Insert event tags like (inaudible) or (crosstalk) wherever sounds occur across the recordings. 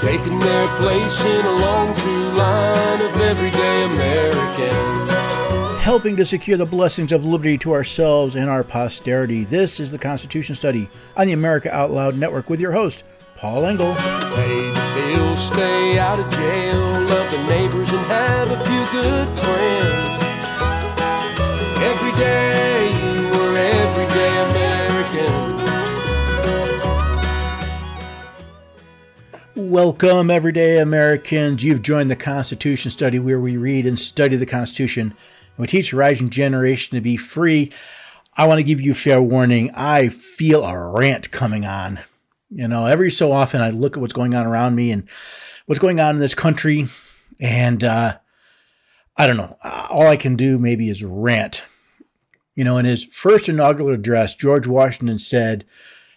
taking their place in a long true line of everyday Americans. Helping to secure the blessings of liberty to ourselves and our posterity. This is the Constitution Study on the America Out Loud Network with your host, Paul Engel. Pay the bills, stay out of jail, love the neighbors, and have a few good friends. Welcome, everyday Americans. You've joined the Constitution Study where we read and study the Constitution. We teach the rising generation to be free. I want to give you fair warning. I feel a rant coming on. You know, every so often I look at what's going on around me and what's going on in this country, and uh, I don't know. All I can do maybe is rant. You know, in his first inaugural address, George Washington said,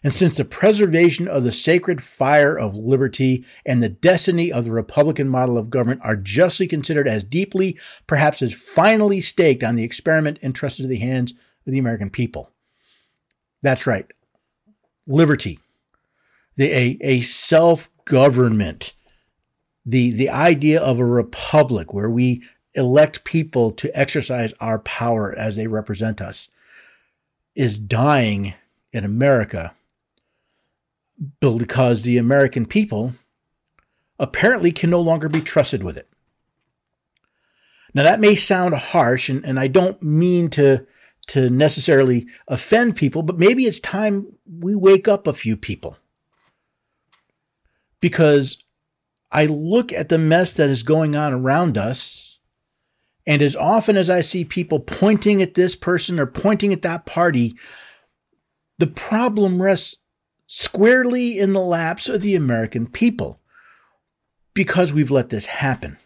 and since the preservation of the sacred fire of liberty and the destiny of the Republican model of government are justly considered as deeply, perhaps as finally staked on the experiment entrusted to the hands of the American people. That's right. Liberty, the, a, a self government, the, the idea of a republic where we elect people to exercise our power as they represent us, is dying in America because the American people apparently can no longer be trusted with it. Now, that may sound harsh, and, and I don't mean to, to necessarily offend people, but maybe it's time we wake up a few people because I look at the mess that is going on around us. And as often as I see people pointing at this person or pointing at that party, the problem rests squarely in the laps of the American people because we've let this happen.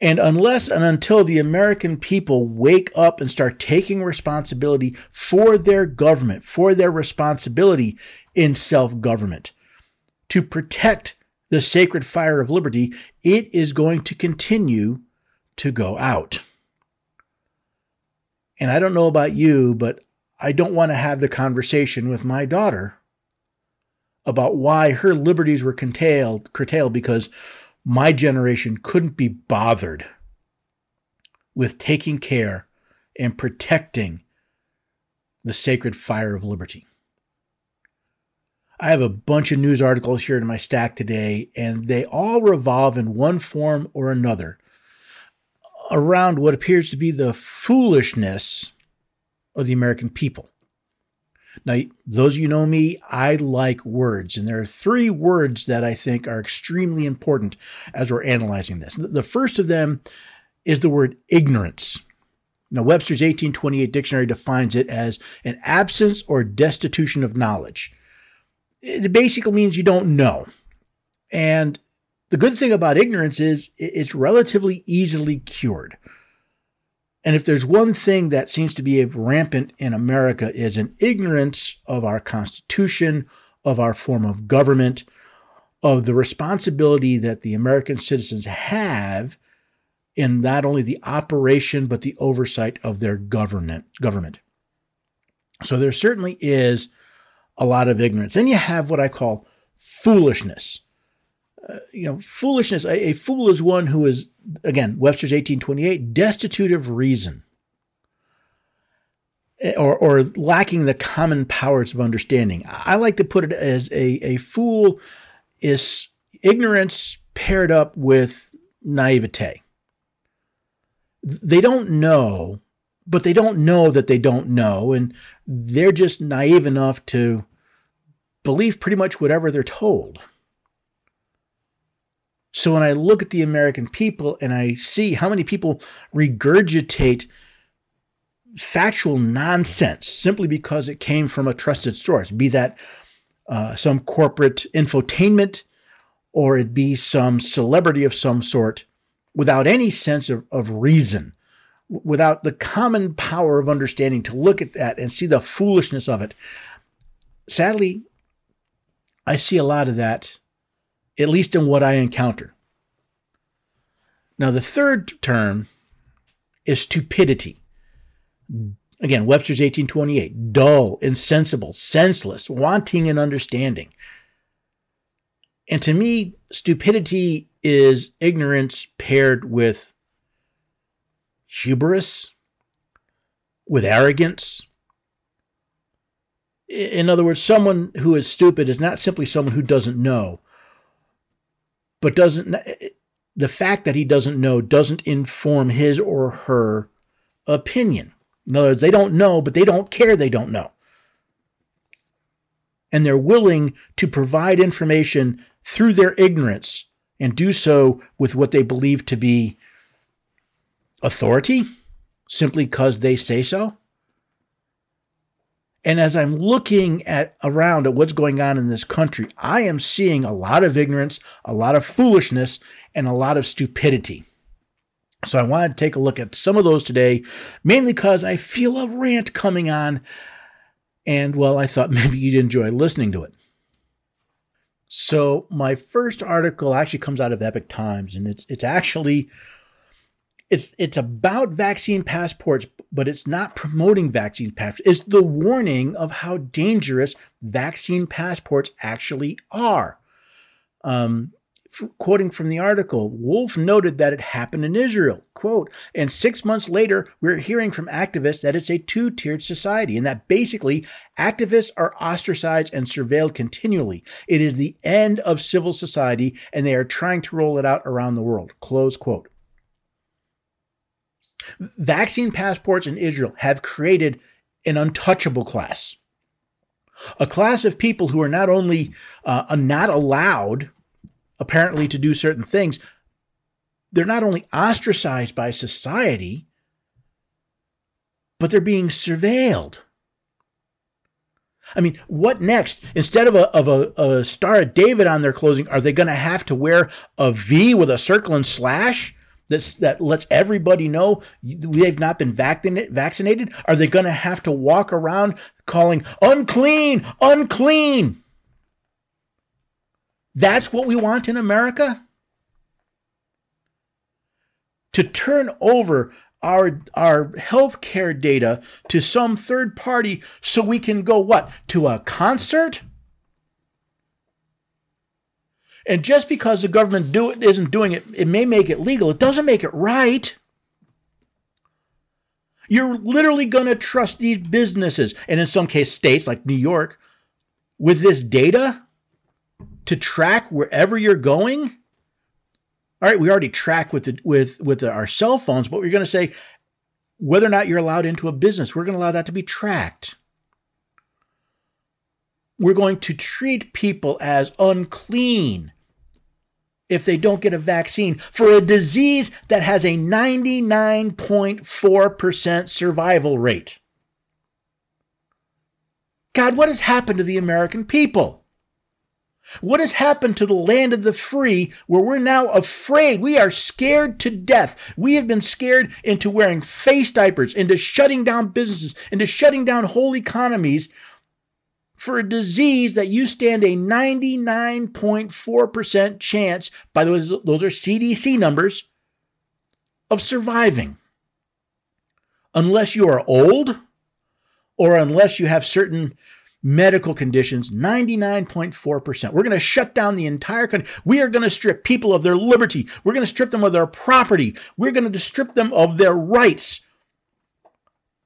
And unless and until the American people wake up and start taking responsibility for their government, for their responsibility in self government, to protect the sacred fire of liberty, it is going to continue to go out. And I don't know about you, but I don't want to have the conversation with my daughter about why her liberties were curtailed, curtailed because my generation couldn't be bothered with taking care and protecting the sacred fire of liberty. I have a bunch of news articles here in my stack today, and they all revolve in one form or another around what appears to be the foolishness of the American people. Now, those of you know me, I like words, and there are three words that I think are extremely important as we're analyzing this. The first of them is the word ignorance. Now, Webster's 1828 dictionary defines it as an absence or destitution of knowledge it basically means you don't know. And the good thing about ignorance is it's relatively easily cured. And if there's one thing that seems to be rampant in America is an ignorance of our Constitution, of our form of government, of the responsibility that the American citizens have in not only the operation but the oversight of their government government. So there certainly is a lot of ignorance. Then you have what I call foolishness. Uh, you know, foolishness, a, a, fool is one who is, again, Webster's 1828, destitute of reason eh, or, or lacking the common powers of understanding. I like to put it as a, a fool is ignorance paired up with naivete. They don't know but they don't know that they don't know, and they're just naive enough to believe pretty much whatever they're told. So when I look at the American people and I see how many people regurgitate factual nonsense simply because it came from a trusted source, be that uh, some corporate infotainment or it be some celebrity of some sort, without any sense of, of reason without the common power of understanding to look at that and see the foolishness of it. Sadly, I see a lot of that, at least in what I encounter. Now, the third term is stupidity. Again, Webster's 1828 dull, insensible, senseless, wanting in understanding. And to me, stupidity is ignorance paired with hubris, with arrogance. In other words, someone who is stupid is not simply someone who doesn't know, but doesn't eh, eh, the fact that he doesn't know doesn't inform his or her opinion. In other words, they don't know, but they don't care they don't know. And they're willing to provide information through their ignorance and do so with what they believe to be authority simply because they say so. And as I'm looking at around at what's going on in this country, I am seeing a lot of ignorance, a lot of foolishness, and a lot of stupidity. So I wanted to take a look at some of those today, mainly because I feel a rant coming on. And well, I thought (laughs) maybe you'd enjoy listening to it. So my first article actually comes out of Epoch Times, and it's it's actually it's it's about vaccine passports, but it's not promoting vaccine passports. It's the warning of how dangerous vaccine passports actually are. Um, quoting from the article, Wolf noted that it happened in Israel. Quote, and six months later, we're hearing from activists that it's a two tiered society and that basically activists are ostracized and surveilled continually. It is the end of civil society and they are trying to roll it out around the world. Close quote. Vaccine passports in Israel have created an untouchable class. A class of people who are not only uh, not allowed apparently to do certain things, they're not only ostracized by society, but they're being surveilled. I mean, what next? Instead of a, of a, a Star of David on their clothing, are they going to have to wear a V with a circle and slash that's, that lets everybody know they've not been vaccinated? Are they going to have to walk around calling unclean, unclean? That's what we want in America? To turn over our our healthcare data to some third party so we can go what? To a concert? And just because the government do it isn't doing it, it may make it legal. It doesn't make it right. You're literally going to trust these businesses, and in some case, states like New York, with this data to track wherever you're going. All right, we already track with the, with with the, our cell phones, but we're going to say whether or not you're allowed into a business, we're going to allow that to be tracked. We're going to treat people as unclean if they don't get a vaccine for a disease that has a 99.4% survival rate. God, what has happened to the American people? What has happened to the land of the free where we're now afraid? We are scared to death. We have been scared into wearing face diapers, into shutting down businesses, into shutting down whole economies for a disease that you stand a 99.4% chance, by the way, those are CDC numbers, of surviving. Unless you are old or unless you have certain medical conditions 99.4%. We're going to shut down the entire country. We are going to strip people of their liberty. We're going to strip them of their property. We're going to strip them of their rights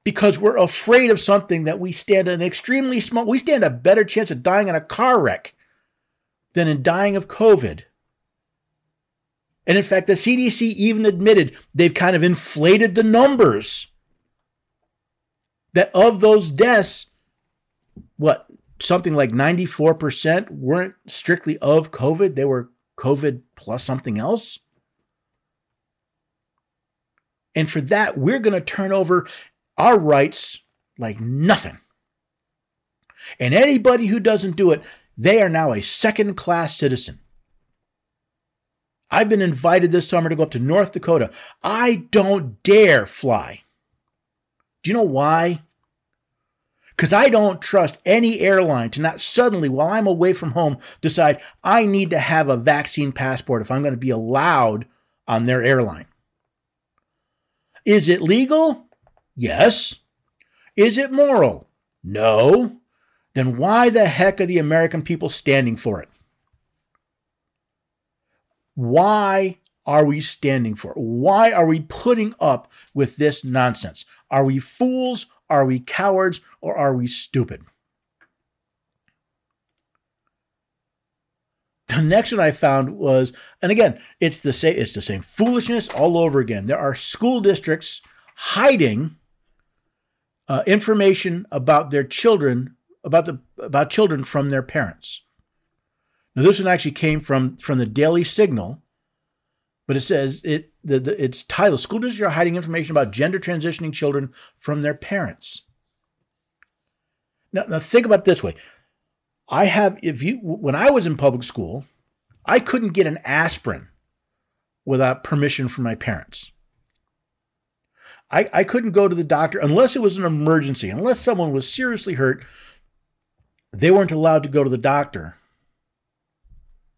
because we're afraid of something that we stand an extremely small, we stand a better chance of dying in a car wreck than in dying of COVID. And in fact, the CDC even admitted they've kind of inflated the numbers that of those deaths, what something like 94% weren't strictly of COVID, they were COVID plus something else. And for that, we're going to turn over our rights like nothing. And anybody who doesn't do it, they are now a second class citizen. I've been invited this summer to go up to North Dakota. I don't dare fly. Do you know why? Because I don't trust any airline to not suddenly, while I'm away from home, decide I need to have a vaccine passport if I'm going to be allowed on their airline. Is it legal? Yes. Is it moral? No. Then why the heck are the American people standing for it? Why are we standing for? It? Why are we putting up with this nonsense? Are we fools? Are we cowards? Or are we stupid? The next one I found was, and again, it's the same, it's the same foolishness all over again. There are school districts hiding uh, information about their children, about the about children from their parents. Now, this one actually came from from the Daily Signal, but it says it the, the its title: "School districts are hiding information about gender transitioning children from their parents." Now, now think about this way: I have if you when I was in public school, I couldn't get an aspirin without permission from my parents. I, I couldn't go to the doctor unless it was an emergency, unless someone was seriously hurt. They weren't allowed to go to the doctor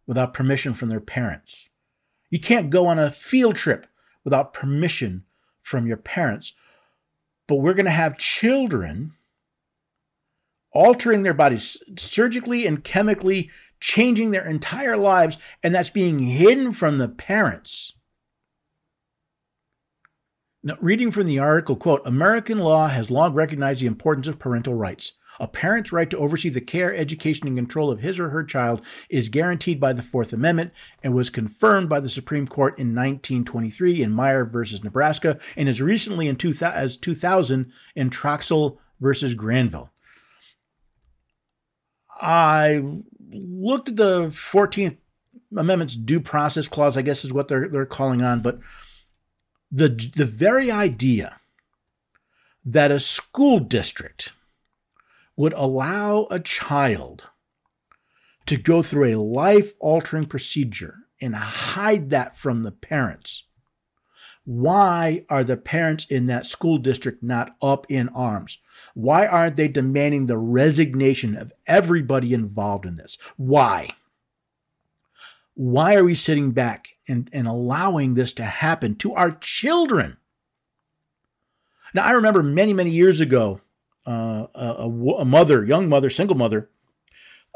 without permission from their parents. You can't go on a field trip without permission from your parents. But we're going to have children altering their bodies surgically and chemically, changing their entire lives, and that's being hidden from the parents. Now, reading from the article, quote, American law has long recognized the importance of parental rights. A parent's right to oversee the care, education, and control of his or her child is guaranteed by the Fourth Amendment and was confirmed by the Supreme Court in 1923 in Meyer versus Nebraska and as recently in two, as 2000 in Troxel versus Granville. I looked at the 14th Amendment's due process clause, I guess is what they're, they're calling on, but the, the very idea that a school district would allow a child to go through a life altering procedure and hide that from the parents. Why are the parents in that school district not up in arms? Why aren't they demanding the resignation of everybody involved in this? Why? Why are we sitting back and, and allowing this to happen to our children? Now, I remember many, many years ago, uh, a, a, mother, young mother, single mother,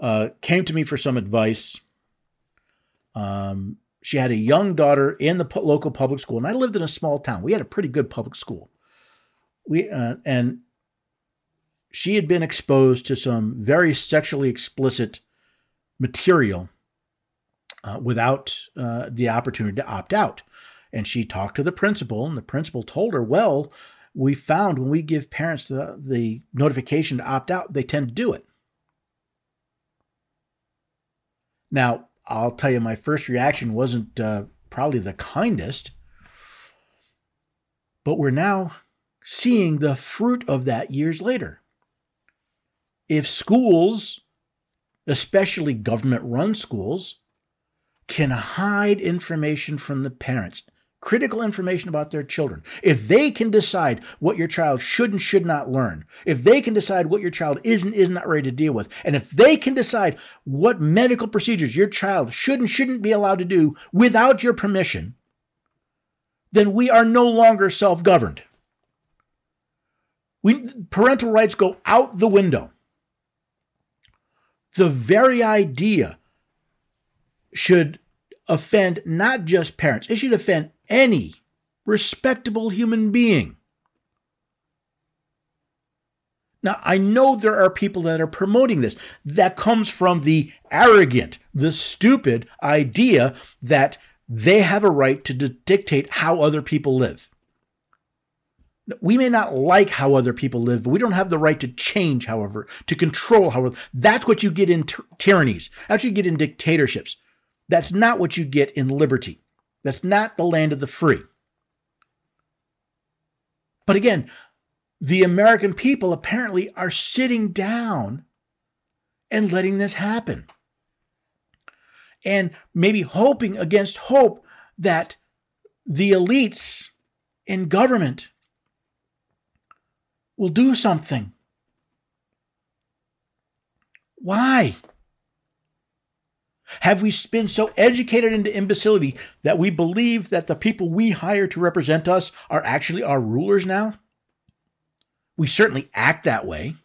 uh, came to me for some advice. Um, she had a young daughter in the local public school, and I lived in a small town. We had a pretty good public school. We uh, and she had been exposed to some very sexually explicit material uh, without uh, the opportunity to opt out. And she talked to the principal, and the principal told her, Well, we found when we give parents the, the notification to opt out, they tend to do it. Now, I'll tell you, my first reaction wasn't uh, probably the kindest, but we're now seeing the fruit of that years later. If schools, especially government run schools, can hide information from the parents, critical information about their children. If they can decide what your child should and should not learn, if they can decide what your child is and is not ready to deal with, and if they can decide what medical procedures your child should and shouldn't be allowed to do without your permission, then we are no longer self governed. We, parental rights go out the window. The very idea should offend not just parents, it should offend any respectable human being. Now, I know there are people that are promoting this. That comes from the arrogant, the stupid idea that they have a right to dictate how other people live. We may not like how other people live, but we don't have the right to change, however, to control, however. That's what you get in t- tyrannies. That's what you get in dictatorships. That's not what you get in liberty. That's not the land of the free. But again, the American people apparently are sitting down and letting this happen. And maybe hoping against hope that the elites in government will do something. Why? Have we been so educated into imbecility that we believe that the people we hire to represent us are actually our rulers now? We certainly act that way.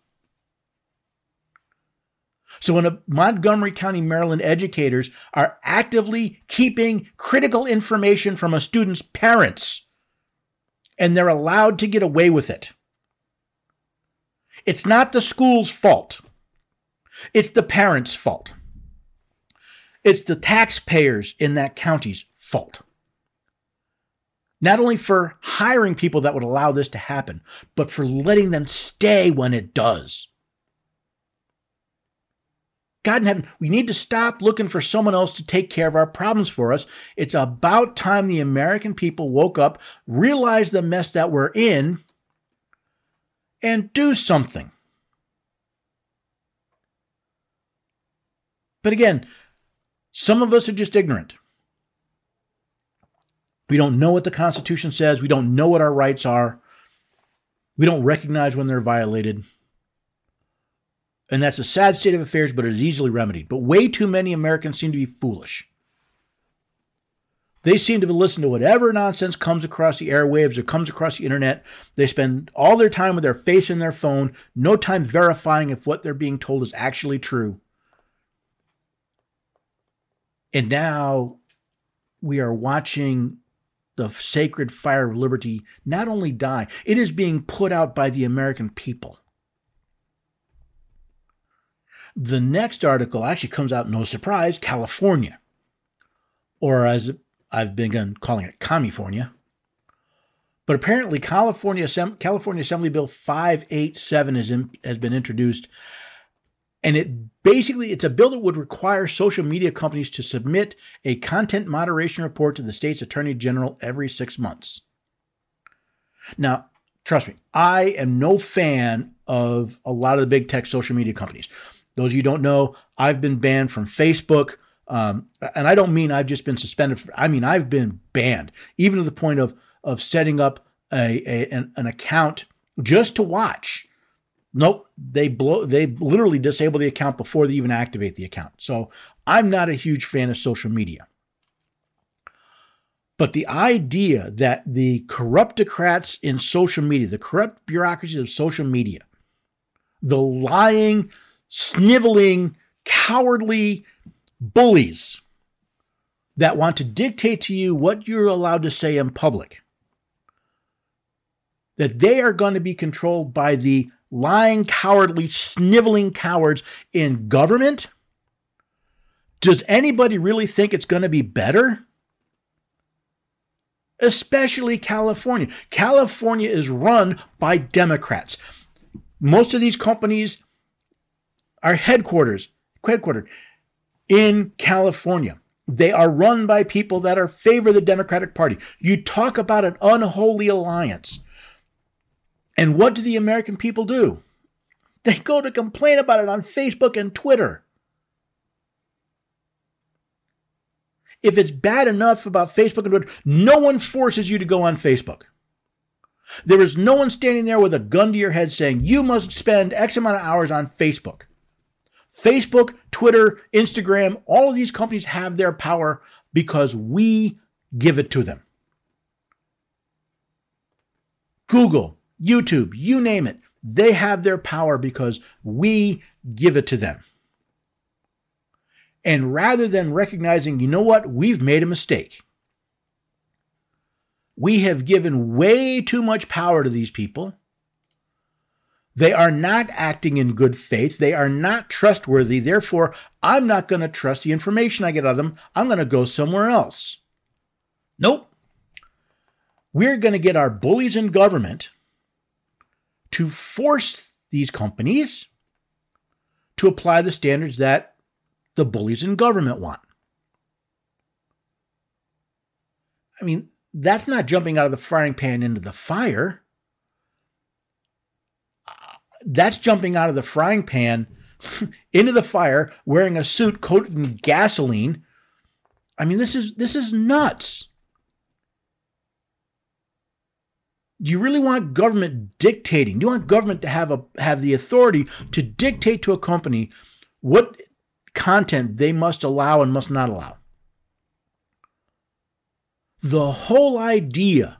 So when Montgomery County, Maryland educators are actively keeping critical information from a student's parents, and they're allowed to get away with it. It's not the school's fault. It's the parents' fault. It's the taxpayers in that county's fault. Not only for hiring people that would allow this to happen, but for letting them stay when it does. God in heaven, we need to stop looking for someone else to take care of our problems for us. It's about time the American people woke up, realized the mess that we're in, and do something. But again, some of us are just ignorant. We don't know what the Constitution says. We don't know what our rights are. We don't recognize when they're violated. And that's a sad state of affairs, but it is easily remedied. But way too many Americans seem to be foolish. They seem to listen to whatever nonsense comes across the airwaves or comes across the internet. They spend all their time with their face in their phone, no time verifying if what they're being told is actually true. And now we are watching the sacred fire of liberty not only die, it is being put out by the American people. The next article actually comes out, no surprise, California, or as I've begun calling it, California. But apparently, California, California Assembly Bill 587 has, in, has been introduced and it basically it's a bill that would require social media companies to submit a content moderation report to the state's attorney general every 6 months. Now, trust me, I am no fan of a lot of the big tech social media companies. Those of you don't know, I've been banned from Facebook. Um, and I don't mean I've just been suspended. For, I mean I've been banned, even to the point of of setting up a, a an, an account just to watch Nope, they blow they literally disable the account before they even activate the account. So I'm not a huge fan of social media. But the idea that the corruptocrats in social media, the corrupt bureaucracies of social media, the lying, sniveling, cowardly bullies that want to dictate to you what you're allowed to say in public, that they are going to be controlled by the lying, cowardly, sniveling cowards in government? Does anybody really think it's going to be better? Especially California. California is run by Democrats. Most of these companies are headquarters, headquartered in California. They are run by people that are favor the Democratic Party. You talk about an unholy alliance. And what do the American people do? They go to complain about it on Facebook and Twitter. If it's bad enough about Facebook and Twitter, no one forces you to go on Facebook. There is no one standing there with a gun to your head saying you must spend X amount of hours on Facebook. Facebook, Twitter, Instagram, all of these companies have their power because we give it to them. Google, YouTube, you name it. They have their power because we give it to them. And rather than recognizing, you know what, we've made a mistake. We have given way too much power to these people. They are not acting in good faith. They are not trustworthy. Therefore, I'm not going to trust the information I get out of them. I'm going to go somewhere else. Nope. We're going to get our bullies in government to force these companies to apply the standards that the bullies in government want. I mean, that's not jumping out of the frying pan into the fire. That's jumping out of the frying pan (laughs) into the fire wearing a suit coated in gasoline. I mean, this is this is nuts. Do you really want government dictating? Do you want government to have a have the authority to dictate to a company what content they must allow and must not allow? The whole idea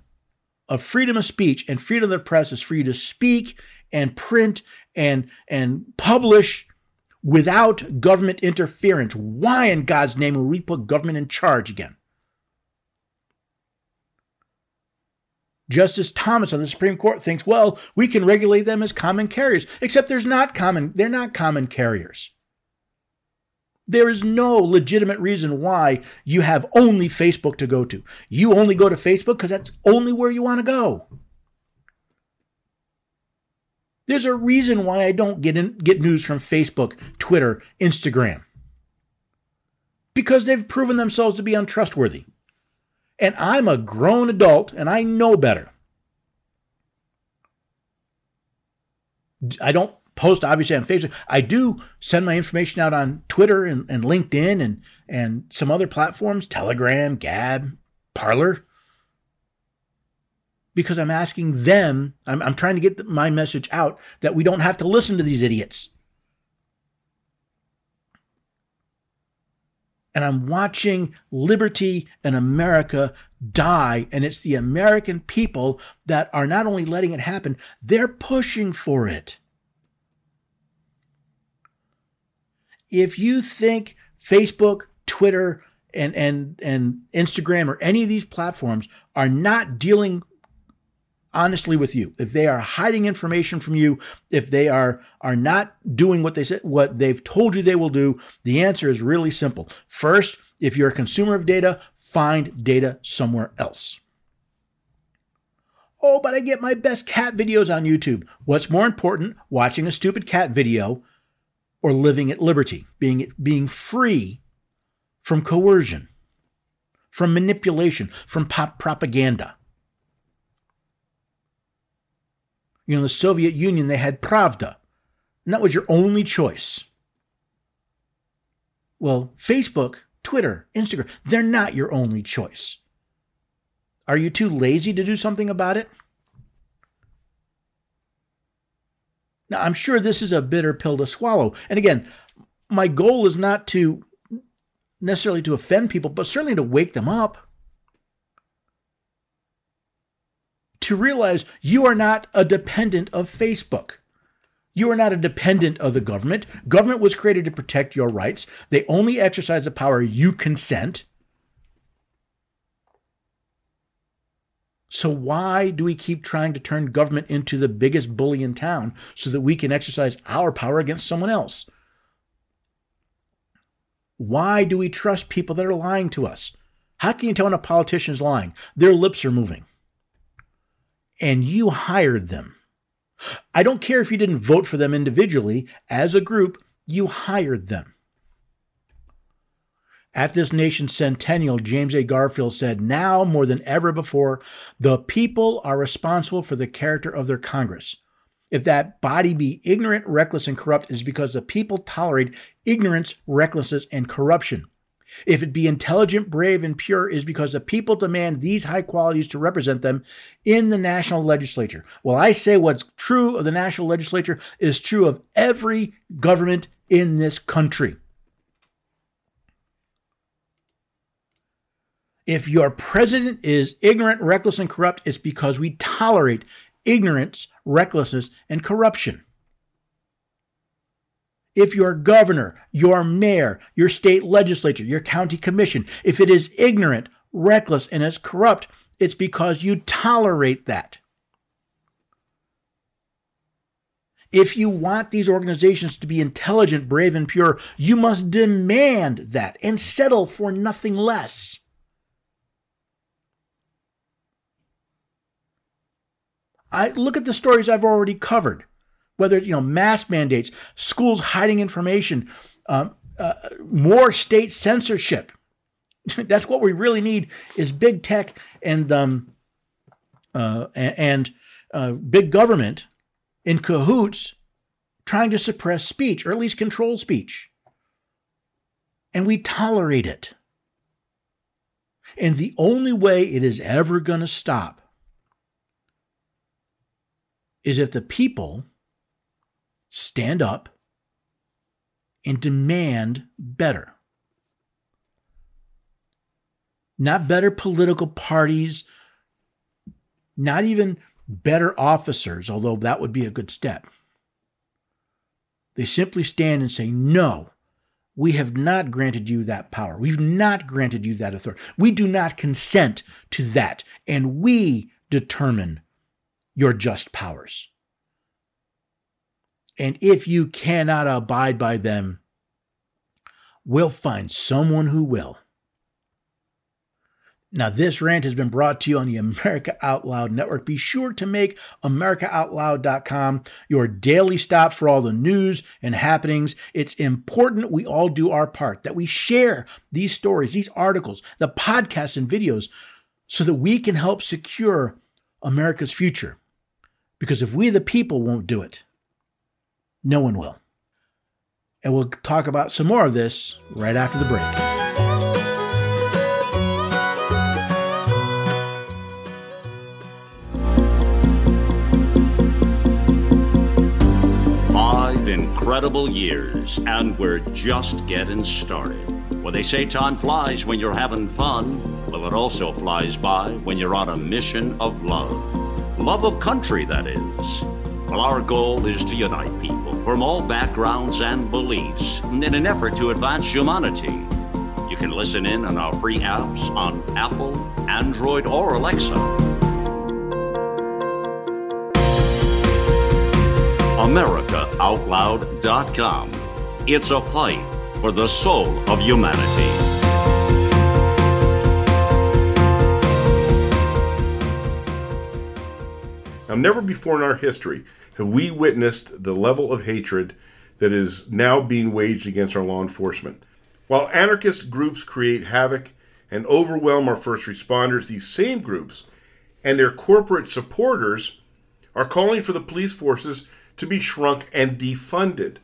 of freedom of speech and freedom of the press is for you to speak and print and and publish without government interference. Why in God's name would we put government in charge again? Justice Thomas of the Supreme Court thinks, well, we can regulate them as common carriers, except there's not common, they're not common carriers. There is no legitimate reason why you have only Facebook to go to. You only go to Facebook because that's only where you want to go. There's a reason why I don't get in, get news from Facebook, Twitter, Instagram. Because they've proven themselves to be untrustworthy. And I'm a grown adult and I know better. I don't post obviously on Facebook. I do send my information out on Twitter and, and LinkedIn and and some other platforms, Telegram, Gab, Parler. Because I'm asking them, I'm, I'm trying to get my message out that we don't have to listen to these idiots. And I'm watching liberty and America die. And it's the American people that are not only letting it happen, they're pushing for it. If you think Facebook, Twitter, and, and, and Instagram or any of these platforms are not dealing honestly with you, if they are hiding information from you, if they are are not doing what they said what they've told you they will do, the answer is really simple. First, if you're a consumer of data, find data somewhere else. Oh, but I get my best cat videos on YouTube. What's more important, watching a stupid cat video or living at liberty, being being free from coercion, from manipulation, from pop propaganda? You know, the Soviet Union, they had Pravda, and that was your only choice. Well, Facebook, Twitter, Instagram, they're not your only choice. Are you too lazy to do something about it? Now, I'm sure this is a bitter pill to swallow. And again, my goal is not to necessarily to offend people, but certainly to wake them up. To realize you are not a dependent of Facebook. You are not a dependent of the government. Government was created to protect your rights. They only exercise the power you consent. So why do we keep trying to turn government into the biggest bully in town so that we can exercise our power against someone else? Why do we trust people that are lying to us? How can you tell when a politician is lying? Their lips are moving and you hired them. I don't care if you didn't vote for them individually, as a group, you hired them. At this nation's centennial, James A. Garfield said, Now more than ever before, the people are responsible for the character of their Congress. If that body be ignorant, reckless, and corrupt, it is because the people tolerate ignorance, recklessness, and corruption. If it be intelligent, brave, and pure, is because the people demand these high qualities to represent them in the national legislature. Well, I say what's true of the national legislature is true of every government in this country. If your president is ignorant, reckless, and corrupt, it's because we tolerate ignorance, recklessness, and corruption if your governor, your mayor, your state legislature, your county commission, if it is ignorant, reckless, and is corrupt, it's because you tolerate that. If you want these organizations to be intelligent, brave, and pure, you must demand that and settle for nothing less. I look at the stories I've already covered whether you know mask mandates, schools hiding information, um, uh, more state censorship. (laughs) That's what we really need is big tech and um, uh, and uh, big government in cahoots trying to suppress speech or at least control speech. And we tolerate it. And the only way it is ever going to stop is if the people stand up and demand better. Not better political parties, not even better officers, although that would be a good step. They simply stand and say, No, we have not granted you that power. We've not granted you that authority. We do not consent to that. And we determine your just powers. And if you cannot abide by them, we'll find someone who will. Now, this rant has been brought to you on the America Out Loud Network. Be sure to make AmericaOutloud.com your daily stop for all the news and happenings. It's important we all do our part, that we share these stories, these articles, the podcasts, and videos so that we can help secure America's future. Because if we, the people, won't do it, no one will. And we'll talk about some more of this right after the break. incredible years, and we're just getting started. Well, they say time flies when you're having fun. Well, it also flies by when you're on a mission of love. Love of country, that is. Well, our goal is to unite people from all backgrounds and beliefs in an effort to advance humanity. You can listen in on our free apps on Apple, Android, or Alexa. AmericaOutloud.com. It's a fight for the soul of humanity. Now, never before in our history have we witnessed the level of hatred that is now being waged against our law enforcement. While anarchist groups create havoc and overwhelm our first responders, these same groups and their corporate supporters are calling for the police forces to be shrunk and defunded.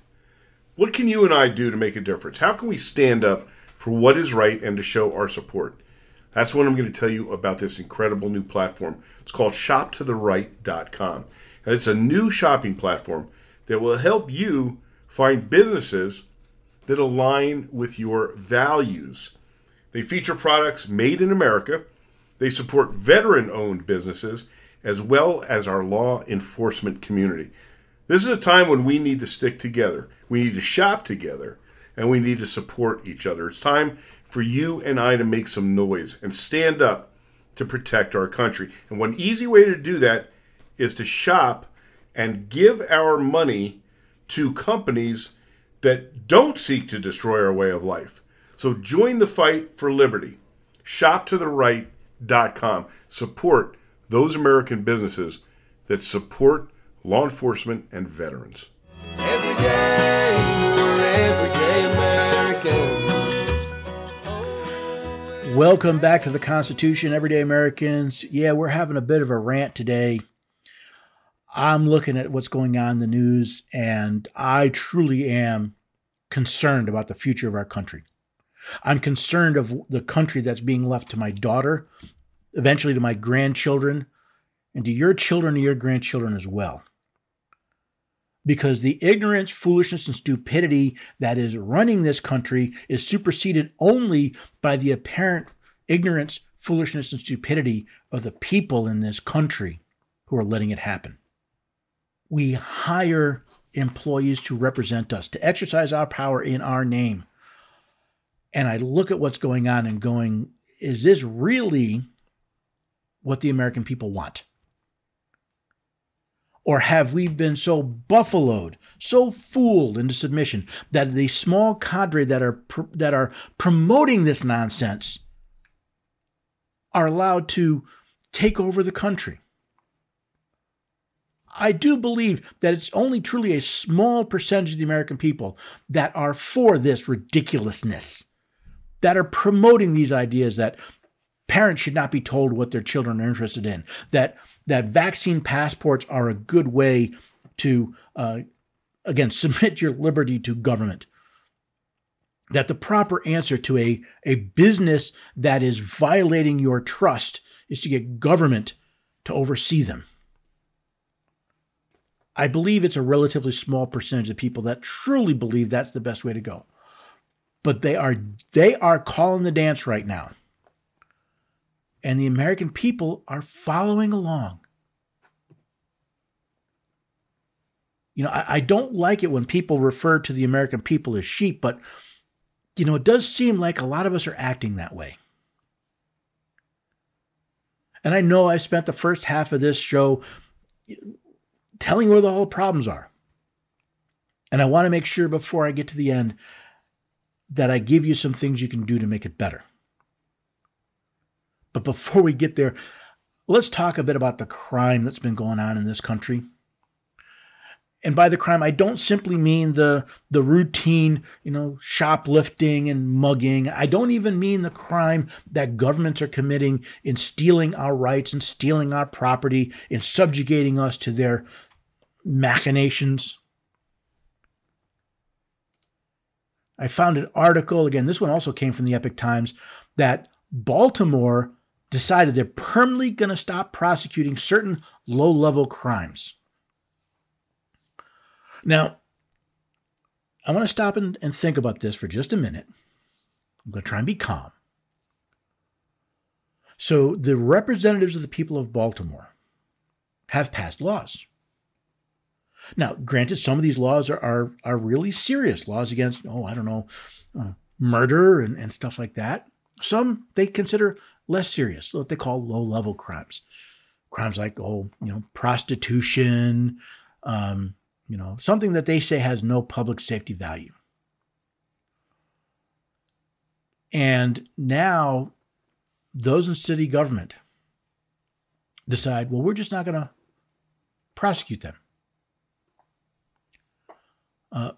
What can you and I do to make a difference? How can we stand up for what is right and to show our support? That's what I'm going to tell you about this incredible new platform. It's called shoptotheright.com. It's a new shopping platform that will help you find businesses that align with your values. They feature products made in America. They support veteran owned businesses as well as our law enforcement community. This is a time when we need to stick together. We need to shop together and we need to support each other. It's time for you and I to make some noise and stand up to protect our country. And one easy way to do that is to shop and give our money to companies that don't seek to destroy our way of life. So join the fight for liberty. ShopToTheRight.com. Support those American businesses that support law enforcement, and veterans. Every day, everyday Americans. Welcome back to the Constitution, Everyday Americans. Yeah, we're having a bit of a rant today. I'm looking at what's going on in the news, and I truly am concerned about the future of our country. I'm concerned of the country that's being left to my daughter, eventually to my grandchildren, and to your children and your grandchildren as well because the ignorance, foolishness, and stupidity that is running this country is superseded only by the apparent ignorance, foolishness, and stupidity of the people in this country who are letting it happen. We hire employees to represent us, to exercise our power in our name. And I look at what's going on and going, is this really what the American people want? Or have we been so buffaloed, so fooled into submission that the small cadre that are that are promoting this nonsense are allowed to take over the country? I do believe that it's only truly a small percentage of the American people that are for this ridiculousness, that are promoting these ideas that parents should not be told what their children are interested in, that that vaccine passports are a good way to, uh, again, (laughs) submit your liberty to government. That the proper answer to a, a business that is violating your trust is to get government to oversee them. I believe it's a relatively small percentage of people that truly believe that's the best way to go. But they are they are calling the dance right now and the American people are following along. You know, I, I don't like it when people refer to the American people as sheep, but, you know, it does seem like a lot of us are acting that way. And I know I spent the first half of this show telling where the whole problems are. And I want to make sure before I get to the end that I give you some things you can do to make it better. But before we get there, let's talk a bit about the crime that's been going on in this country. And by the crime, I don't simply mean the the routine, you know, shoplifting and mugging. I don't even mean the crime that governments are committing in stealing our rights and stealing our property, in subjugating us to their machinations. I found an article, again, this one also came from the Epoch Times, that Baltimore decided they're permanently going to stop prosecuting certain low level crimes. Now, I want to stop and, and think about this for just a minute. I'm going to try and be calm. So, the representatives of the people of Baltimore have passed laws. Now, granted, some of these laws are, are, are really serious laws against, oh, I don't know, uh, murder and, and stuff like that. Some they consider less serious, what they call low level crimes. Crimes like, oh, you know, prostitution, um, you know, something that they say has no public safety value. And now those in city government decide, well, we're just not going to prosecute them. Uh,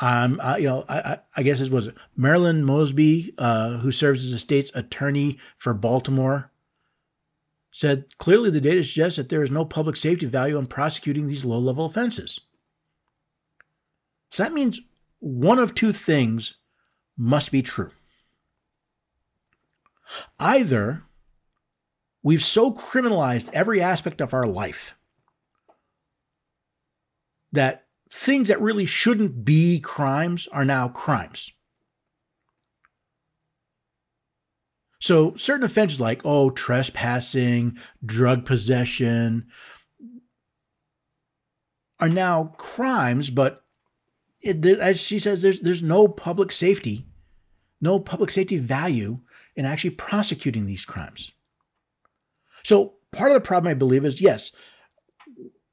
um, I, you know, I, I guess it was Marilyn Mosby, uh, who serves as the state's attorney for Baltimore, said clearly the data suggests that there is no public safety value in prosecuting these low level offenses. So that means one of two things must be true. Either we've so criminalized every aspect of our life that things that really shouldn't be crimes are now crimes. So, certain offenses like, oh, trespassing, drug possession are now crimes, but it, as she says, there's, there's no public safety, no public safety value in actually prosecuting these crimes. So, part of the problem, I believe, is yes,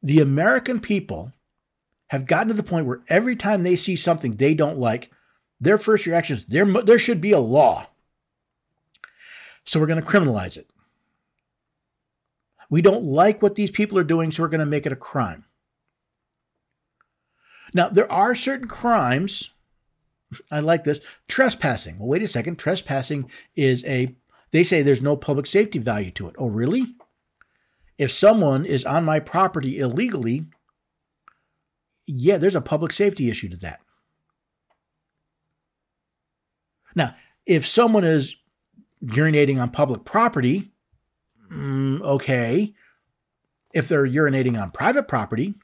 the American people have gotten to the point where every time they see something they don't like, their first reaction is there, there should be a law. So we're going to criminalize it. We don't like what these people are doing, so we're going to make it a crime. Now, there are certain crimes. (laughs) I like this. Trespassing. Well, wait a second. Trespassing is a, they say there's no public safety value to it. Oh, really? If someone is on my property illegally, yeah, there's a public safety issue to that. Now, if someone is urinating on public property, mm, okay. If they're urinating on private property,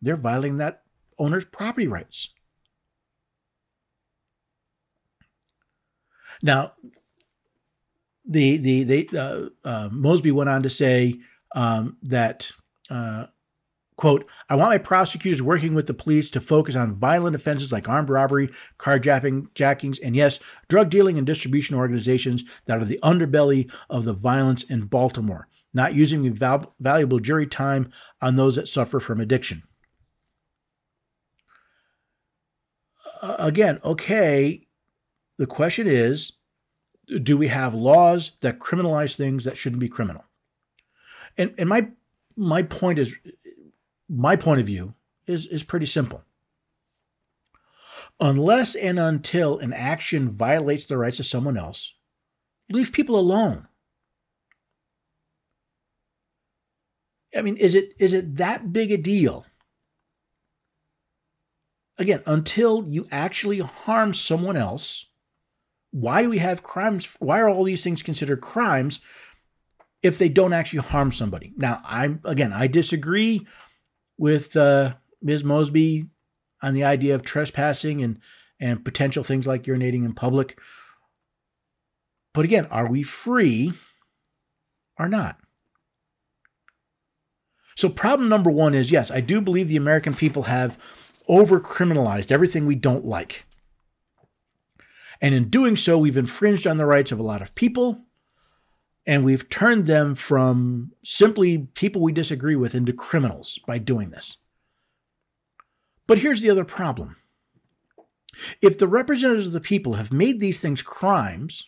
they're violating that owner's property rights. Now, the the they uh, uh, Mosby went on to say um, that uh, Quote, I want my prosecutors working with the police to focus on violent offenses like armed robbery, carjacking, jackings, and yes, drug dealing and distribution organizations that are the underbelly of the violence in Baltimore, not using val- valuable jury time on those that suffer from addiction. Uh, again, okay, the question is do we have laws that criminalize things that shouldn't be criminal? And, and my my point is my point of view is, is pretty simple. Unless and until an action violates the rights of someone else, leave people alone. I mean, is it is it that big a deal? Again, until you actually harm someone else, why do we have crimes? Why are all these things considered crimes if they don't actually harm somebody? Now, I'm again, I disagree with uh, Ms. Mosby on the idea of trespassing and and potential things like urinating in public. But again, are we free or not? So, problem number one is yes, I do believe the American people have over criminalized everything we don't like. And in doing so, we've infringed on the rights of a lot of people, and we've turned them from simply people we disagree with into criminals by doing this. But here's the other problem if the representatives of the people have made these things crimes,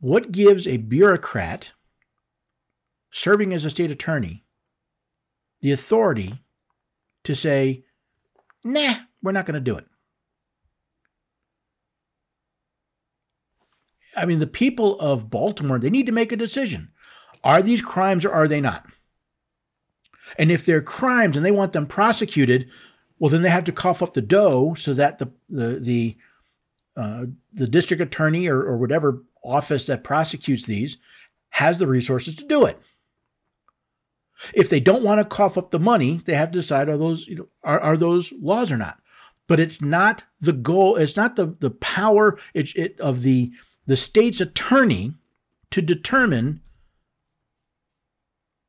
what gives a bureaucrat serving as a state attorney the authority to say, nah, we're not going to do it? I mean, the people of Baltimore, they need to make a decision. Are these crimes or are they not? And if they're crimes and they want them prosecuted, well, then they have to cough up the dough so that the the the uh, the district attorney or, or whatever office that prosecutes these has the resources to do it. If they don't want to cough up the money, they have to decide are those you know, are, are those laws or not. But it's not the goal. It's not the the power it, it, of the the state's attorney to determine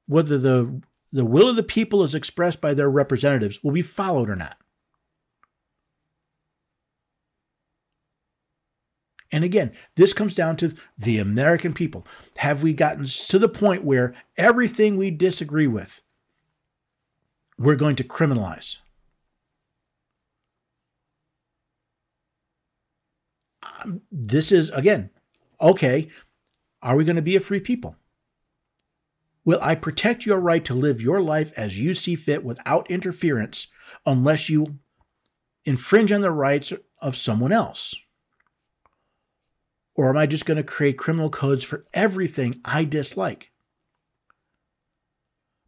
whether the the will of the people as expressed by their representatives will be followed or not. And again, this comes down to the American people. Have we gotten to the point where everything we disagree with, we're going to criminalize? This is, again, okay, are we going to be a free people? Will I protect your right to live your life as you see fit without interference unless you infringe on the rights of someone else? Or am I just going to create criminal codes for everything I dislike?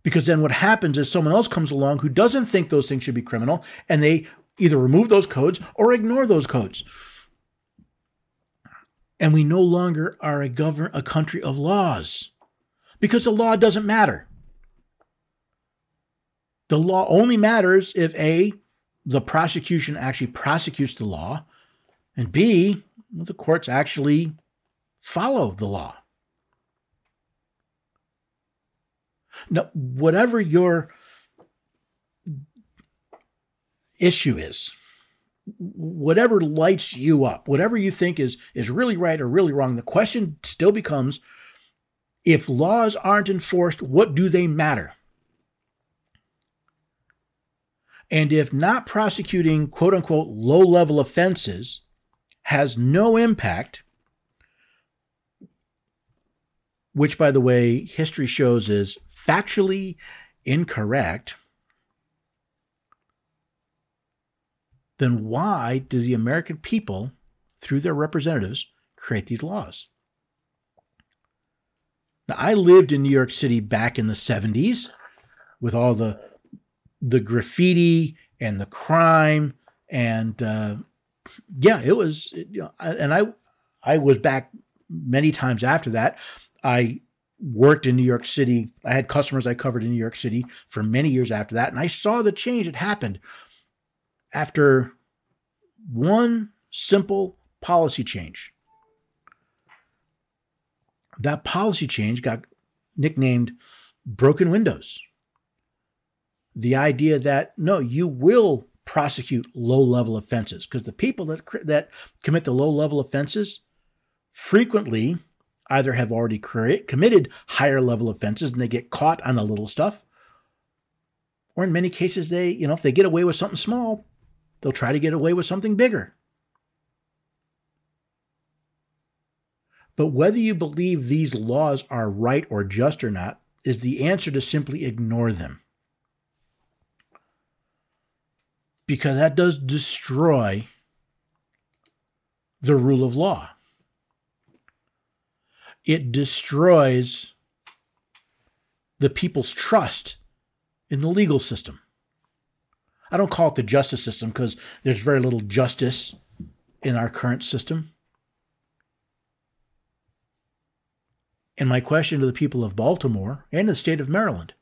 Because then what happens is someone else comes along who doesn't think those things should be criminal and they either remove those codes or ignore those codes. And we no longer are a govern a country of laws because the law doesn't matter. The law only matters if A, the prosecution actually prosecutes the law, and B, the courts actually follow the law. Now, whatever your issue is, whatever lights you up, whatever you think is, is really right or really wrong, the question still becomes if laws aren't enforced, what do they matter? And if not prosecuting quote unquote low level offenses has no impact, which by the way, history shows is factually incorrect, then why do the American people, through their representatives, create these laws? Now, I lived in New York City back in the 70s with all the the graffiti and the crime and uh, yeah, it was you know, and I I was back many times after that. I worked in New York City. I had customers I covered in New York City for many years after that and I saw the change that happened after one simple policy change that policy change got nicknamed broken windows. The idea that no, you will prosecute low level offenses because the people that that commit the low level offenses frequently either have already committed higher level offenses and they get caught on the little stuff or in many cases they you know if they get away with something small they'll try to get away with something bigger But whether you believe these laws are right or just or not is the answer to simply ignore them. Because that does destroy the rule of law. It destroys the people's trust in the legal system. I don't call it the justice system because there's very little justice in our current system. And my question to the people of Baltimore and the state of Maryland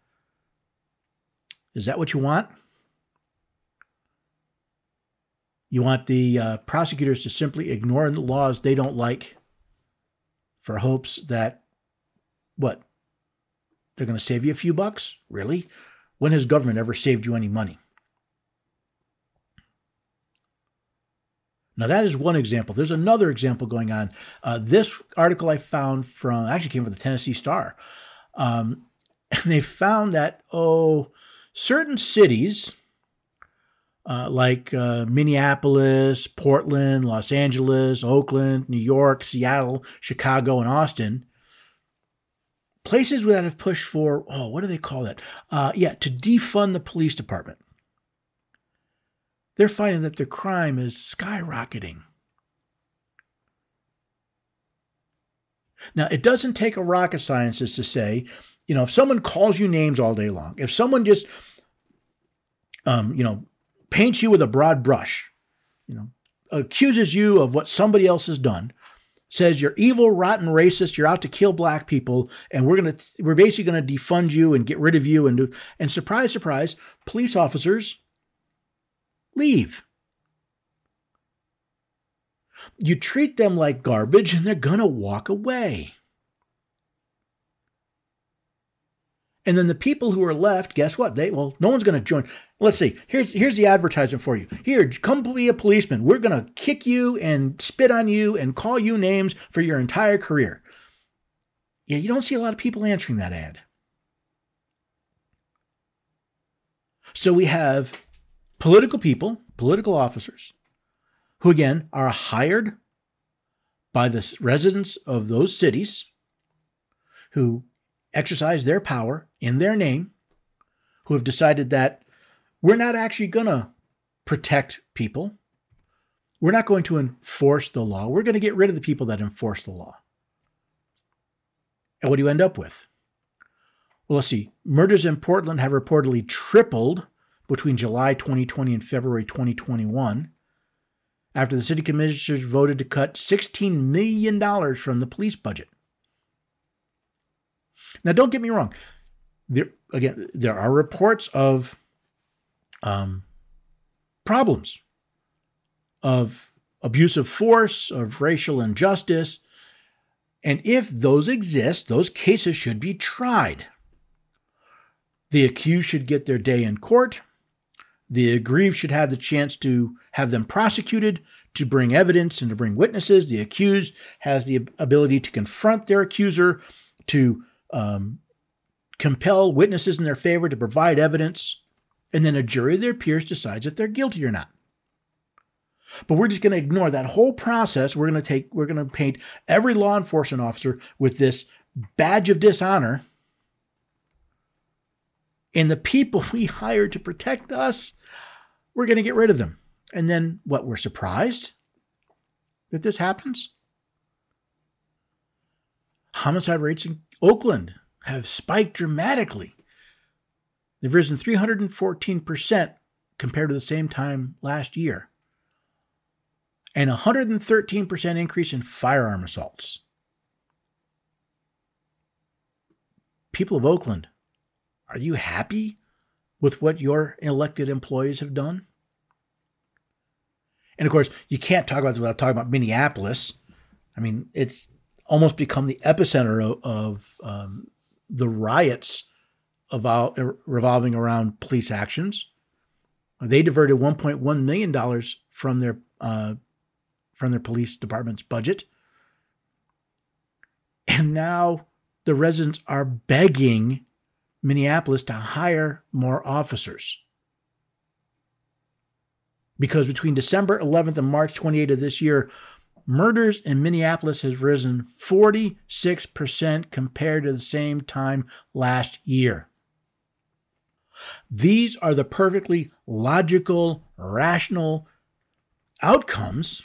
is that what you want? You want the uh, prosecutors to simply ignore the laws they don't like for hopes that, what? They're going to save you a few bucks? Really? When has government ever saved you any money? Now, that is one example. There's another example going on. Uh, this article I found from, actually came from the Tennessee Star. Um, (laughs) and they found that, oh, certain cities, uh, like uh, Minneapolis, Portland, Los Angeles, Oakland, New York, Seattle, Chicago, and Austin, places that have pushed for, oh, what do they call that? Uh, yeah, to defund the police department they're finding that the crime is skyrocketing. Now, it doesn't take a rocket scientist to say, you know, if someone calls you names all day long, if someone just, um, you know, paints you with a broad brush, you know, accuses you of what somebody else has done, says you're evil, rotten, racist, you're out to kill black people, and we're gonna, we're basically gonna defund you and get rid of you, and do, and surprise, surprise, police officers leave. You treat them like garbage and they're going to walk away. And then the people who are left, guess what? They well, no one's going to join. Let's see. Here's here's the advertisement for you. Here, come be a policeman. We're going to kick you and spit on you and call you names for your entire career. Yeah, you don't see a lot of people answering that ad. So we have political people, political officers, who again are hired by the residents of those cities who exercise their power in their name, who have decided that we're not actually going to protect people. We're not going to enforce the law. We're going to get rid of the people that enforce the law. And what do you end up with? Well, let's see. Murders in Portland have reportedly tripled between July 2020 and February 2021 after the city commissioners voted to cut $16 million from the police budget. Now, don't get me wrong. There, again, there are reports of um, problems, of abuse of force, of racial injustice. And if those exist, those cases should be tried. The accused should get their day in court. The aggrieved should have the chance to have them prosecuted, to bring evidence and to bring witnesses. The accused has the ability to confront their accuser, to um, compel witnesses in their favor to provide evidence, and then a jury of their peers decides if they're guilty or not. But we're just going to ignore that whole process. We're going to take, we're going to paint every law enforcement officer with this badge of dishonor and the people (laughs) we hire to protect us, we're going to get rid of them. And then what? We're surprised that this happens? Homicide rates in Oakland have spiked dramatically. They've risen 314% compared to the same time last year, and 113% increase in firearm assaults. People of Oakland, are you happy with what your elected employees have done? And of course, you can't talk about this without talking about Minneapolis. I mean, it's almost become the epicenter of, of um, the riots about, revolving around police actions. They diverted 1.1 million dollars from their uh, from their police department's budget, and now the residents are begging Minneapolis to hire more officers. Because between December 11th and March 28th of this year, murders in Minneapolis has risen 46% compared to the same time last year. These are the perfectly logical, rational outcomes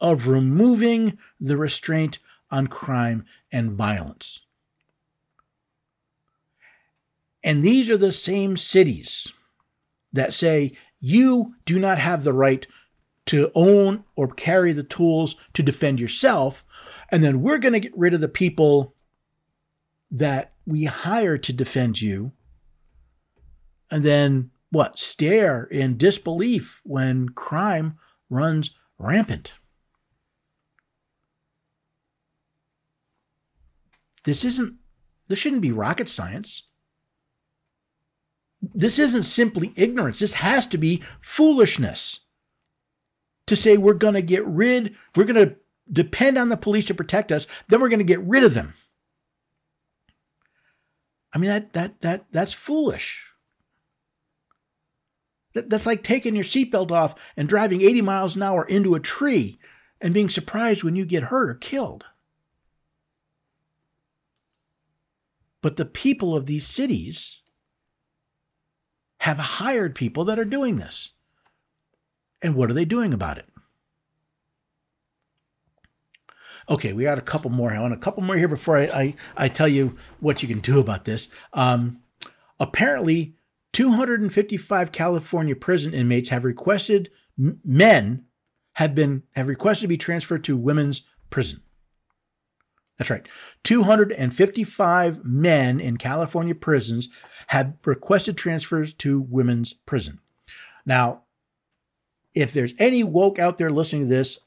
of removing the restraint on crime and violence. And these are the same cities that say you do not have the right to own or carry the tools to defend yourself. And then we're going to get rid of the people that we hire to defend you. And then what? Stare in disbelief when crime runs rampant. This isn't This shouldn't be rocket science. This isn't simply ignorance. This has to be foolishness. To say we're going to get rid, we're going to depend on the police to protect us, then we're going to get rid of them. I mean that that that that's foolish. That's like taking your seatbelt off and driving 80 miles an hour into a tree and being surprised when you get hurt or killed. But the people of these cities have hired people that are doing this. And what are they doing about it? Okay, we got a couple more. I want a couple more here before I, I, I tell you what you can do about this. Um, apparently, 255 California prison inmates have requested men have been have requested to be transferred to women's prison. That's right. 255 men in California prisons have requested transfers to women's prison. Now, if there's any woke out there listening to this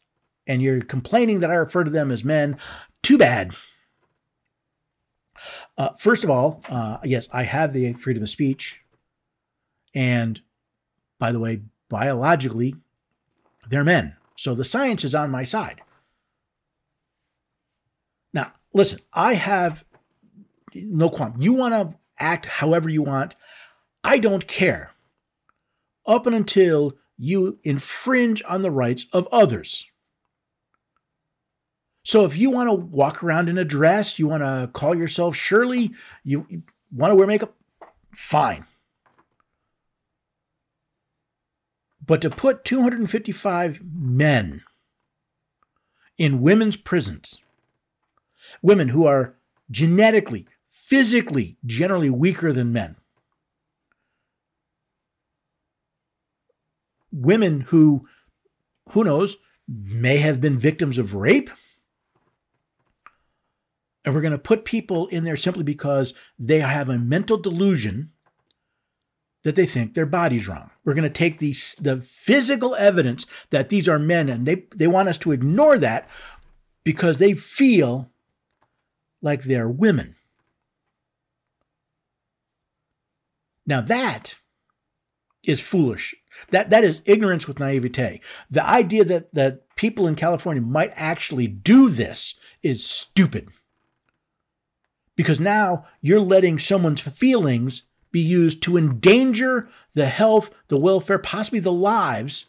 and you're complaining that I refer to them as men, too bad. Uh, first of all, uh, yes, I have the freedom of speech. And by the way, biologically, they're men. So the science is on my side. Now, listen, I have no qualm. You want to act however you want. I don't care. Up and until you infringe on the rights of others. So if you want to walk around in a dress, you want to call yourself Shirley, you, you want to wear makeup, fine. But to put 255 men in women's prisons, women who are genetically, physically, generally weaker than men, women who, who knows, may have been victims of rape. And we're going to put people in there simply because they have a mental delusion that they think their body's wrong. We're going to take these the physical evidence that these are men and they they want us to ignore that because they feel like they're women. Now that is foolish. That that is ignorance with naivete. The idea that that people in California might actually do this is stupid. Because now you're letting someone's feelings be used to endanger the health, the welfare, possibly the lives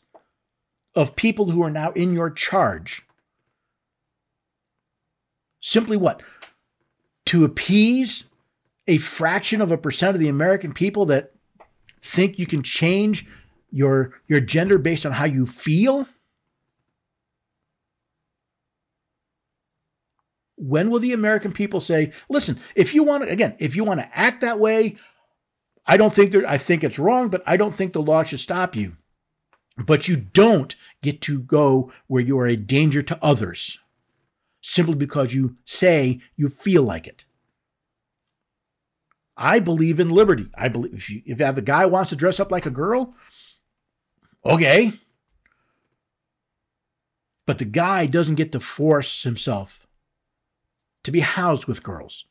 of people who are now in your charge. Simply what? To appease a fraction of a percent of the American people that think you can change your, your gender based on how you feel? When will the American people say, listen, if you want to, again, if you want to act that way, I don't think there, I think it's wrong, but I don't think the law should stop you. But you don't get to go where you are a danger to others simply because you say you feel like it. I believe in liberty. I believe if you if you have a guy wants to dress up like a girl, okay. But the guy doesn't get to force himself to be housed with girls,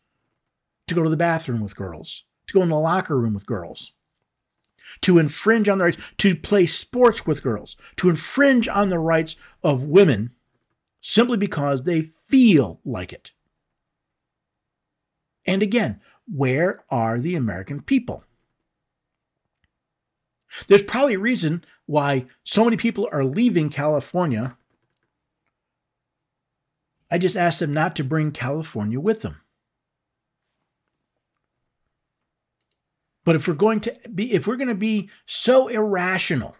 to go to the bathroom with girls, to go in the locker room with girls, to infringe on the rights, to play sports with girls, to infringe on the rights of women simply because they feel like it. And again, where are the American people? There's probably a reason why so many people are leaving California. I just asked them not to bring California with them. But if we're going to be if we're going to be so irrational,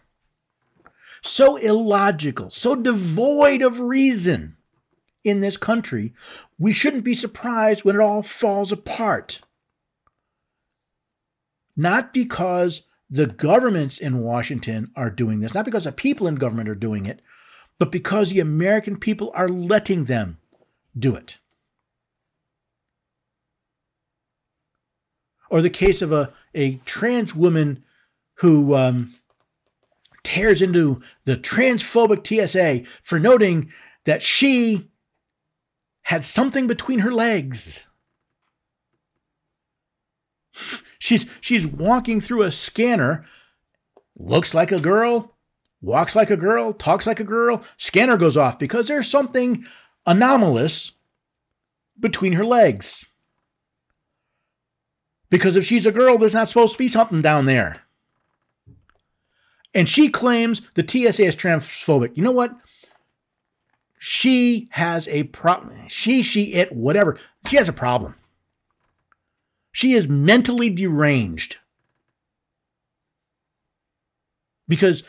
so illogical, so devoid of reason in this country, we shouldn't be surprised when it all falls apart. Not because the governments in Washington are doing this, not because the people in government are doing it, but because the American people are letting them do it. Or the case of a, a trans woman who um, tears into the transphobic TSA for noting that she had something between her legs. She's she's walking through a scanner, looks like a girl, walks like a girl, talks like a girl. Scanner goes off because there's something anomalous between her legs. Because if she's a girl, there's not supposed to be something down there. And she claims the TSA is transphobic. You know what? She has a problem. She, she, it, whatever. She has a problem. She is mentally deranged. Because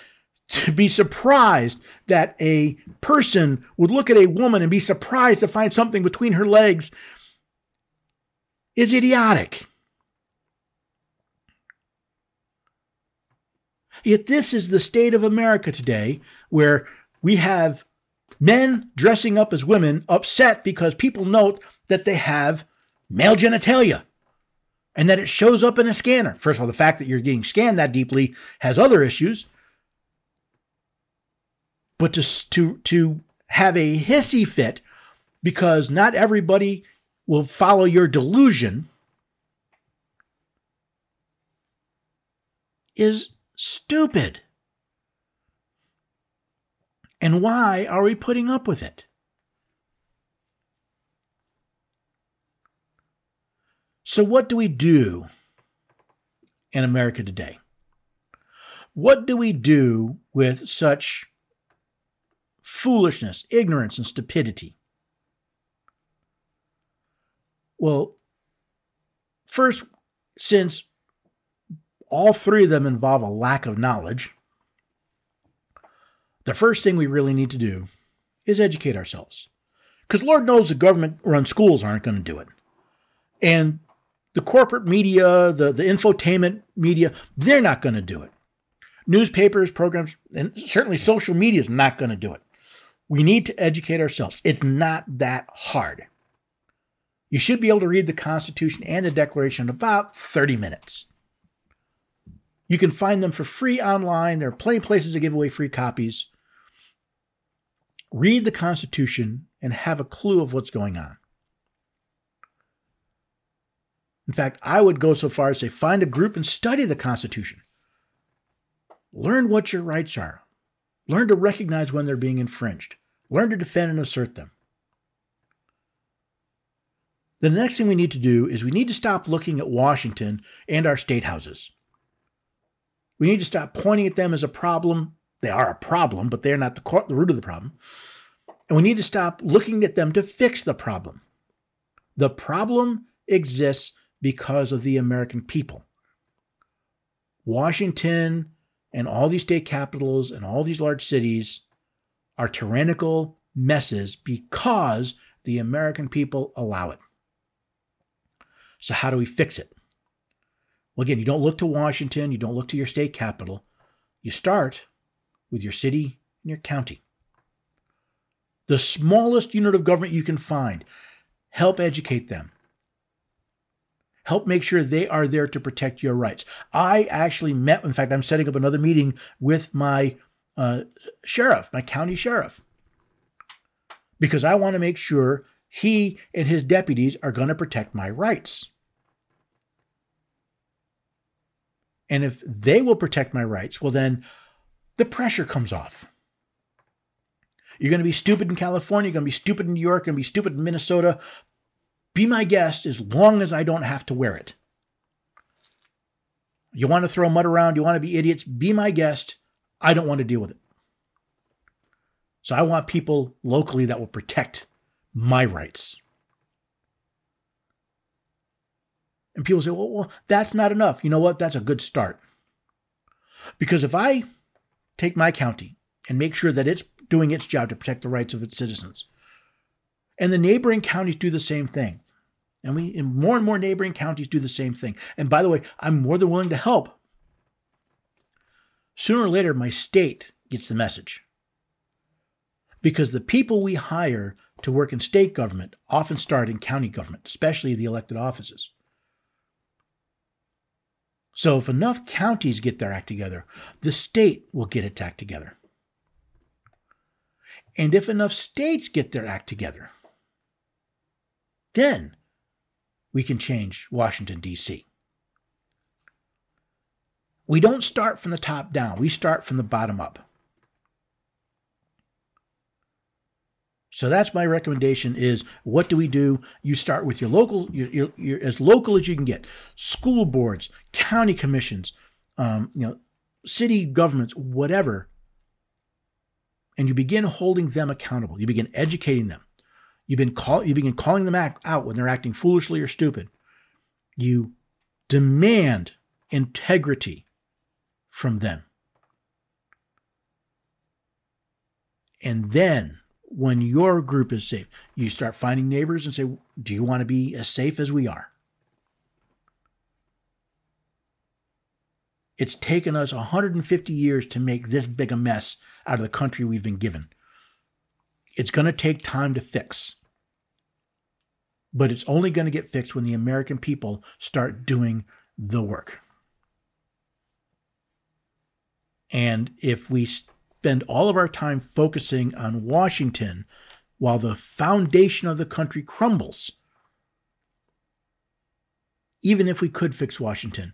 to be surprised that a person would look at a woman and be surprised to find something between her legs is idiotic. Yet this is the state of America today, where we have men dressing up as women upset because people note that they have male genitalia and that it shows up in a scanner. First of all, the fact that you're getting scanned that deeply has other issues. But to, to, to have a hissy fit because not everybody will follow your delusion is stupid. And why are we putting up with it? So, what do we do in America today? What do we do with such foolishness, ignorance, and stupidity? Well, first, since all three of them involve a lack of knowledge, the first thing we really need to do is educate ourselves. Because Lord knows the government run schools aren't going to do it. And the corporate media, the, the infotainment media, they're not going to do it. Newspapers, programs, and certainly social media is not going to do it. We need to educate ourselves. It's not that hard. You should be able to read the Constitution and the Declaration in about 30 minutes. You can find them for free online. There are plenty of places to give away free copies. Read the Constitution and have a clue of what's going on. In fact, I would go so far as to say find a group and study the Constitution. Learn what your rights are. Learn to recognize when they're being infringed. Learn to defend and assert them. The next thing we need to do is we need to stop looking at Washington and our state houses. We need to stop pointing at them as a problem. They are a problem, but they're not the, the root of the problem. And we need to stop looking at them to fix the problem. The problem exists because of the American people. Washington and all these state capitals and all these large cities are tyrannical messes because the American people allow it. So, how do we fix it? Well, again, you don't look to Washington, you don't look to your state capital. You start with your city and your county. The smallest unit of government you can find. Help educate them. Help make sure they are there to protect your rights. I actually met, in fact, I'm setting up another meeting with my uh, sheriff, my county sheriff, because I want to make sure he and his deputies are going to protect my rights. And if they will protect my rights, well, then the pressure comes off. You're going to be stupid in California, you're going to be stupid in New York, you're going to be stupid in Minnesota. Be my guest as long as I don't have to wear it. You want to throw mud around, you want to be idiots, be my guest. I don't want to deal with it. So I want people locally that will protect my rights. And people say, well, well, that's not enough. You know what? That's a good start. Because if I take my county and make sure that it's doing its job to protect the rights of its citizens, and the neighboring counties do the same thing, and we and more and more neighboring counties do the same thing. And by the way, I'm more than willing to help. Sooner or later, my state gets the message. Because the people we hire to work in state government often start in county government, especially the elected offices. So if enough counties get their act together, the state will get its act together. And if enough states get their act together, then we can change Washington, D.C. We don't start from the top down, we start from the bottom up. So that's my recommendation is what do we do? You start with your local, you're, you're as local as you can get. School boards, county commissions, um, you know, city governments, whatever. And you begin holding them accountable. You begin educating them. You begin, call, you begin calling them out when they're acting foolishly or stupid. You demand integrity from them. And then when your group is safe, you start finding neighbors and say, Do you want to be as safe as we are? It's taken us 150 years to make this big a mess out of the country we've been given. It's going to take time to fix. But it's only going to get fixed when the American people start doing the work. And if we spend all of our time focusing on Washington while the foundation of the country crumbles. Even if we could fix Washington,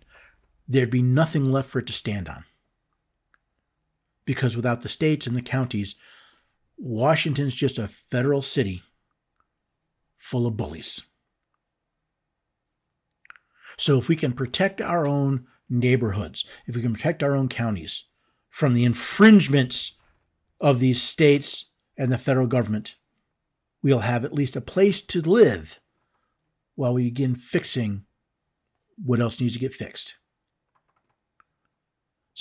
there'd be nothing left for it to stand on. Because without the states and the counties, Washington's just a federal city full of bullies. So if we can protect our own neighborhoods, if we can protect our own counties, from the infringements of these states and the federal government, we'll have at least a place to live while we begin fixing what else needs to get fixed.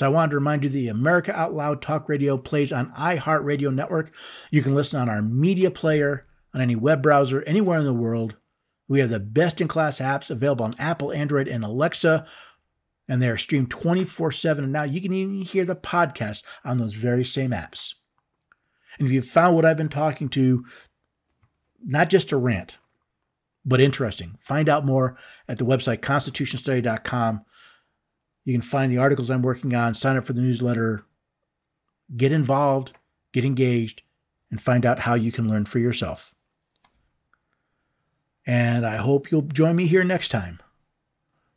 So I wanted to remind you the America Out Loud Talk Radio plays on iHeartRadio Network. You can listen on our media player, on any web browser, anywhere in the world. We have the best in class apps available on Apple, Android, and Alexa and they are streamed 24 7. And now you can even hear the podcast on those very same apps. And if you've found what I've been talking to, not just a rant, but interesting, find out more at the website constitutionstudy.com. You can find the articles I'm working on, sign up for the newsletter, get involved, get engaged, and find out how you can learn for yourself. And I hope you'll join me here next time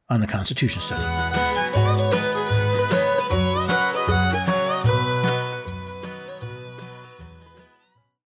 on the Constitution Study.